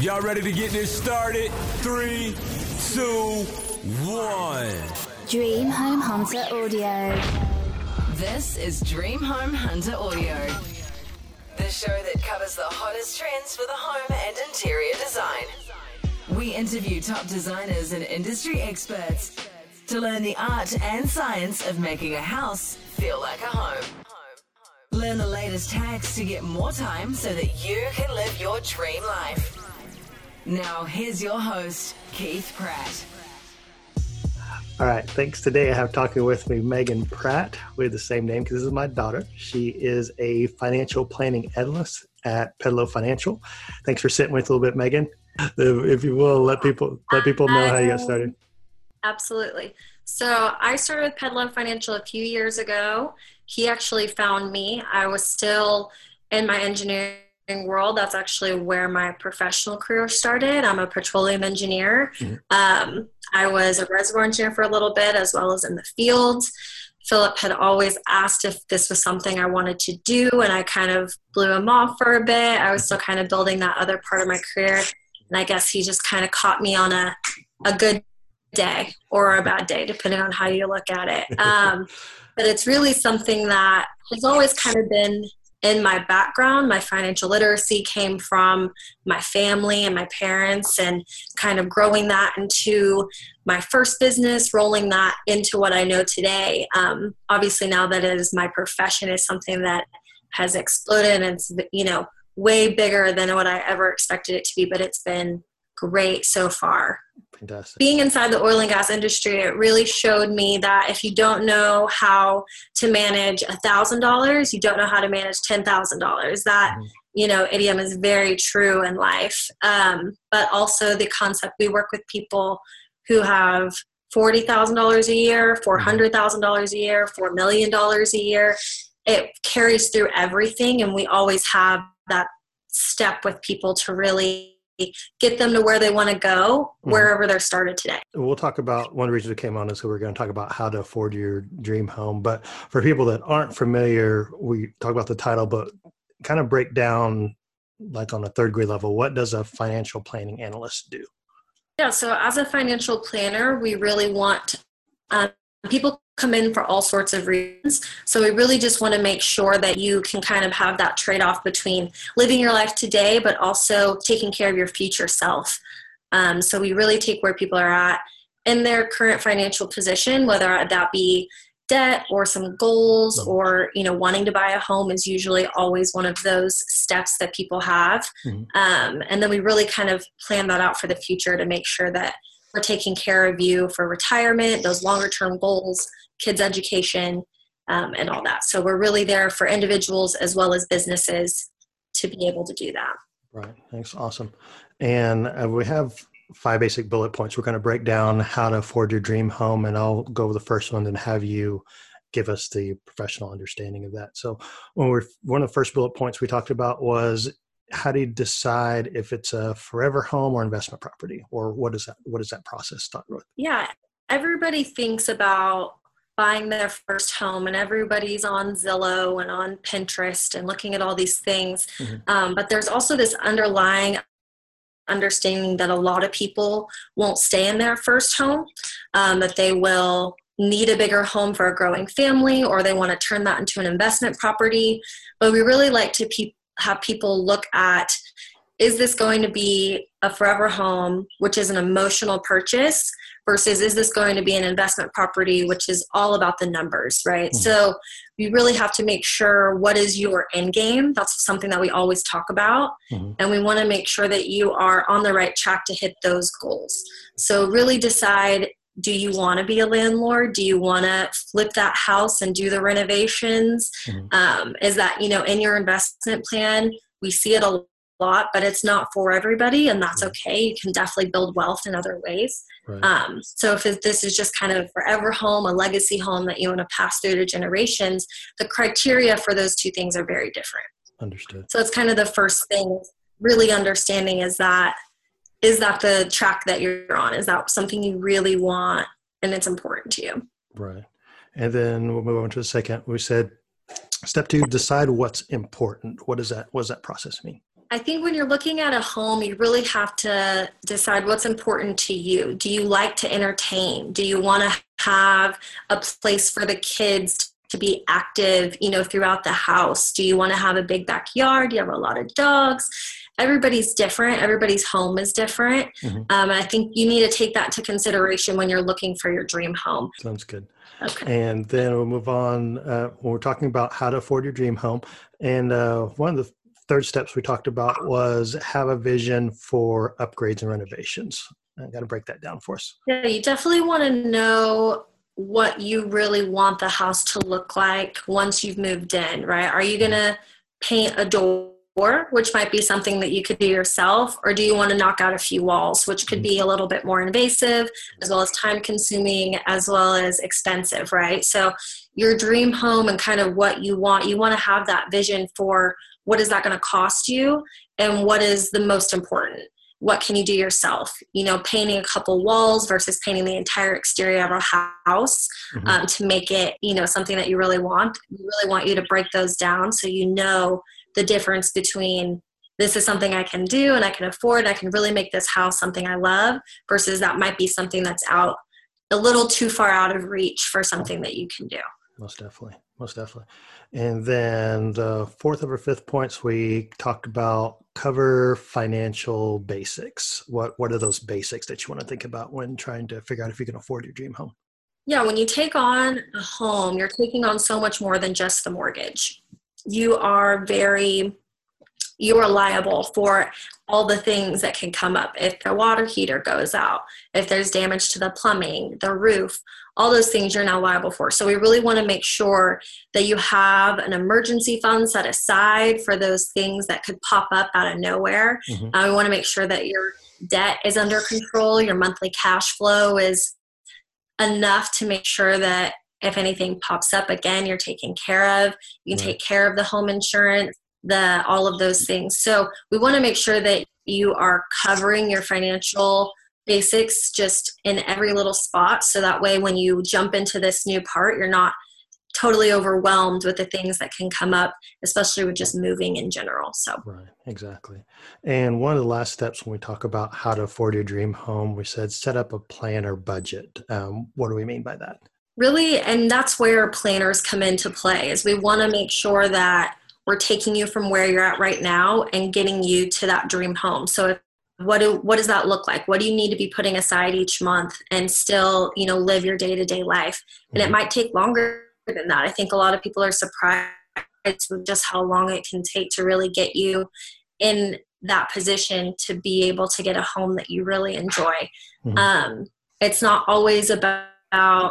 Y'all ready to get this started? Three, two, one. Dream Home Hunter Audio. This is Dream Home Hunter Audio, the show that covers the hottest trends for the home and interior design. We interview top designers and industry experts to learn the art and science of making a house feel like a home. Learn the latest hacks to get more time so that you can live your dream life. Now, here's your host, Keith Pratt. All right, thanks. Today I have talking with me Megan Pratt. We have the same name because this is my daughter. She is a financial planning analyst at Pedlo Financial. Thanks for sitting with a little bit, Megan. If you will, let people let people know how you got started. Absolutely. So I started with Pedlo Financial a few years ago. He actually found me. I was still in my engineering world that's actually where my professional career started. I'm a petroleum engineer. Mm-hmm. um, i was a reservoir engineer for a little bit as well as in the field. Philip had always asked if this was something i wanted to do and i kind of blew him off for a bit. I was still kind of building that other part of my career and i guess he just kind of caught me on a, a good day or a bad day depending on how you look at it. Um, but it's really something that has always kind of been in my background, my financial literacy came from my family and my parents, and kind of growing that into my first business, rolling that into what I know today. Um, obviously, now that it is my profession, is something that has exploded and it's you know way bigger than what I ever expected it to be. But it's been great so far. Fantastic. Being inside the oil and gas industry, it really showed me that if you don't know how to manage a thousand dollars, you don't know how to manage ten thousand dollars. That mm-hmm. you know idiom is very true in life. Um, but also the concept we work with people who have forty thousand dollars a year, four mm-hmm. hundred thousand dollars a year, four million dollars a year. It carries through everything, and we always have that step with people to really get them to where they want to go mm-hmm. wherever they're started today. We'll talk about one reasons we came on is so we're going to talk about how to afford your dream home. But for people that aren't familiar, we talk about the title, but kind of break down like on a third grade level, what does a financial planning analyst do? Yeah, so as a financial planner, we really want um, people come in for all sorts of reasons. So we really just want to make sure that you can kind of have that trade off between living your life today, but also taking care of your future self. Um, so we really take where people are at in their current financial position, whether that be debt or some goals mm-hmm. or you know wanting to buy a home is usually always one of those steps that people have mm-hmm. um, and then we really kind of plan that out for the future to make sure that we're taking care of you for retirement those longer term goals kids education um, and all that. So we're really there for individuals as well as businesses to be able to do that. Right. Thanks. Awesome. And uh, we have five basic bullet points. We're going to break down how to afford your dream home and i'll go over the first one and have you give us the professional understanding of that. So when we're one of the first bullet points we talked about was how do you decide if it's a forever home or investment property? Or what is that what is that process start with? Yeah. Everybody thinks about buying their first home and everybody's on zillow and on pinterest and looking at all these things mm-hmm. um, but there's also this underlying understanding that a lot of people won't stay in their first home um, that they will need a bigger home for a growing family or they want to turn that into an investment property but we really like to pe- have people look at is this going to be a forever home, which is an emotional purchase, versus is this going to be an investment property, which is all about the numbers, right? Mm-hmm. So you really have to make sure what is your end game. That's something that we always talk about. Mm-hmm. And we want to make sure that you are on the right track to hit those goals. So really decide do you want to be a landlord do you want to flip that house and do the renovations mm-hmm. um, is that you know in your investment plan we see it a lot but it's not for everybody and that's okay you can definitely build wealth in other ways right. um, so if this is just kind of forever home a legacy home that you want to pass through to generations the criteria for those two things are very different understood so it's kind of the first thing really understanding is that is that the track that you're on? Is that something you really want and it's important to you? Right. And then we'll move on to the second. We said step two, decide what's important. What does that what does that process mean? I think when you're looking at a home, you really have to decide what's important to you. Do you like to entertain? Do you want to have a place for the kids to be active, you know, throughout the house? Do you want to have a big backyard? Do you have a lot of dogs? Everybody's different. Everybody's home is different. Mm-hmm. Um, I think you need to take that to consideration when you're looking for your dream home. Sounds good. Okay. And then we'll move on uh, when we're talking about how to afford your dream home. And uh, one of the third steps we talked about was have a vision for upgrades and renovations. I got to break that down for us. Yeah, you definitely want to know what you really want the house to look like once you've moved in, right? Are you going to paint a door, which might be something that you could do yourself, or do you want to knock out a few walls, which could be a little bit more invasive, as well as time consuming, as well as expensive, right? So, your dream home and kind of what you want, you want to have that vision for what is that going to cost you and what is the most important what can you do yourself you know painting a couple walls versus painting the entire exterior of a house mm-hmm. um, to make it you know something that you really want we really want you to break those down so you know the difference between this is something i can do and i can afford i can really make this house something i love versus that might be something that's out a little too far out of reach for something that you can do most definitely most definitely and then the fourth or fifth points we talked about cover financial basics. What what are those basics that you want to think about when trying to figure out if you can afford your dream home? Yeah, when you take on a home, you're taking on so much more than just the mortgage. You are very you are liable for all the things that can come up if the water heater goes out, if there's damage to the plumbing, the roof, all those things you're now liable for. So we really want to make sure that you have an emergency fund set aside for those things that could pop up out of nowhere. Mm-hmm. Uh, we want to make sure that your debt is under control, your monthly cash flow is enough to make sure that if anything pops up again, you're taken care of. You can right. take care of the home insurance, the all of those things. So we want to make sure that you are covering your financial basics just in every little spot so that way when you jump into this new part you're not totally overwhelmed with the things that can come up especially with just moving in general so right exactly and one of the last steps when we talk about how to afford your dream home we said set up a plan or budget um, what do we mean by that really and that's where planners come into play is we want to make sure that we're taking you from where you're at right now and getting you to that dream home. So if what do what does that look like? What do you need to be putting aside each month and still you know live your day-to-day life? And it mm-hmm. might take longer than that. I think a lot of people are surprised with just how long it can take to really get you in that position to be able to get a home that you really enjoy. Mm-hmm. um, it's not always about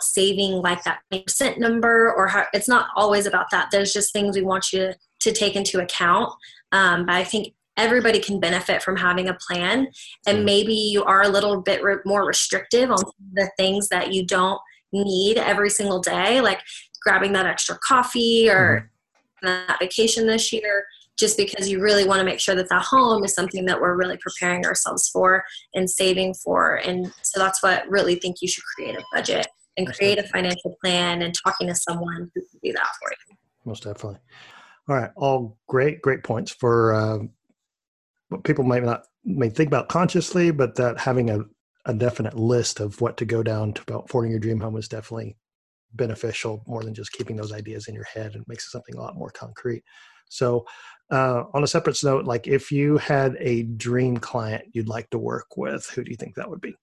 saving like that percent number or how, it's not always about that. There's just things we want you to, to take into account. Um, but i think everybody can benefit from having a plan. And maybe you are a little bit re- more restrictive on the things that you don't need every single day like grabbing that extra coffee or mm-hmm. that vacation this year just because you really want to make sure that the home is something that we're really preparing ourselves for and saving for and so that's what really think you should create a budget and create a financial plan and talking to someone who can do that for you. Most definitely. All right all great great points for uh, what people might not may think about consciously, but that having a, a definite list of what to go down to about affording your dream home is definitely beneficial more than just keeping those ideas in your head and makes it something a lot more concrete. So, uh, on a separate note, like if you had a dream client you'd like to work with, who do you think that would be?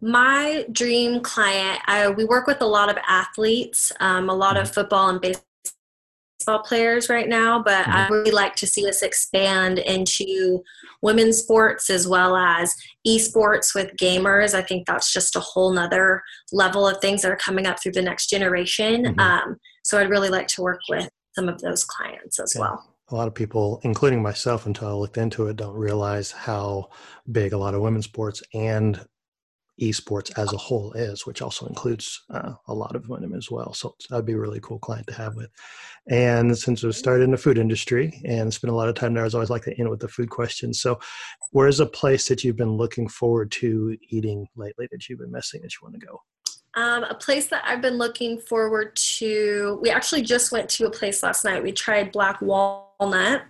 My dream client, I, we work with a lot of athletes, um, a lot mm-hmm. of football and baseball players right now, but mm-hmm. I really like to see us expand into women's sports as well as esports with gamers. I think that's just a whole nother level of things that are coming up through the next generation. Mm-hmm. Um, so I'd really like to work with some of those clients as well. A lot of people, including myself, until I looked into it, don't realize how big a lot of women's sports and esports as a whole is, which also includes uh, a lot of women as well. So that'd be a really cool client to have with. And since we started in the food industry and spent a lot of time there, I was always like to end with the food question. So, where's a place that you've been looking forward to eating lately that you've been missing that you want to go? Um, a place that I've been looking forward to. We actually just went to a place last night. We tried Black Walnut.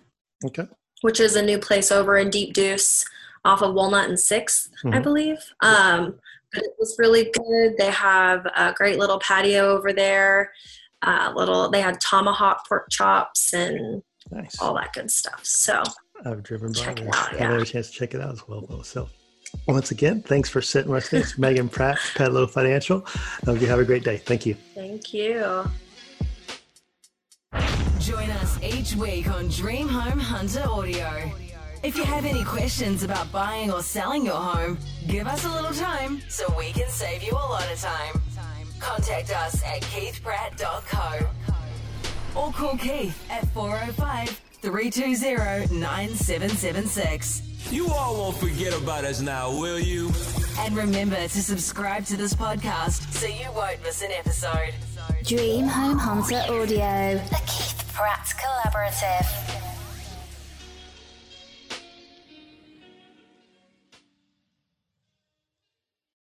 Okay which is a new place over in Deep Deuce off of Walnut and 6th, I Mhm. believe. Um, but it was really good. They have a great little patio over there. Uh, little, they had tomahawk pork chops and Nice. all that good stuff. So I've driven by Check it out, I yeah. had a chance to check it out as well. though. So, once again, thanks for sitting with us, Megan Pratt, Pedlo Financial. I hope you have a great day. Thank you. thank you. Join us each week on Dream Home Hunter Audio. If you have any questions about buying or selling your home, give us a little time so we can save you a lot of time. Contact us at keithpratt.co or call Keith at 405 320 9776. You all won't forget about us now, will you? And remember to subscribe to this podcast so you won't miss an episode. Dream Home Hunter Audio. The Keith Pratt Collaborative.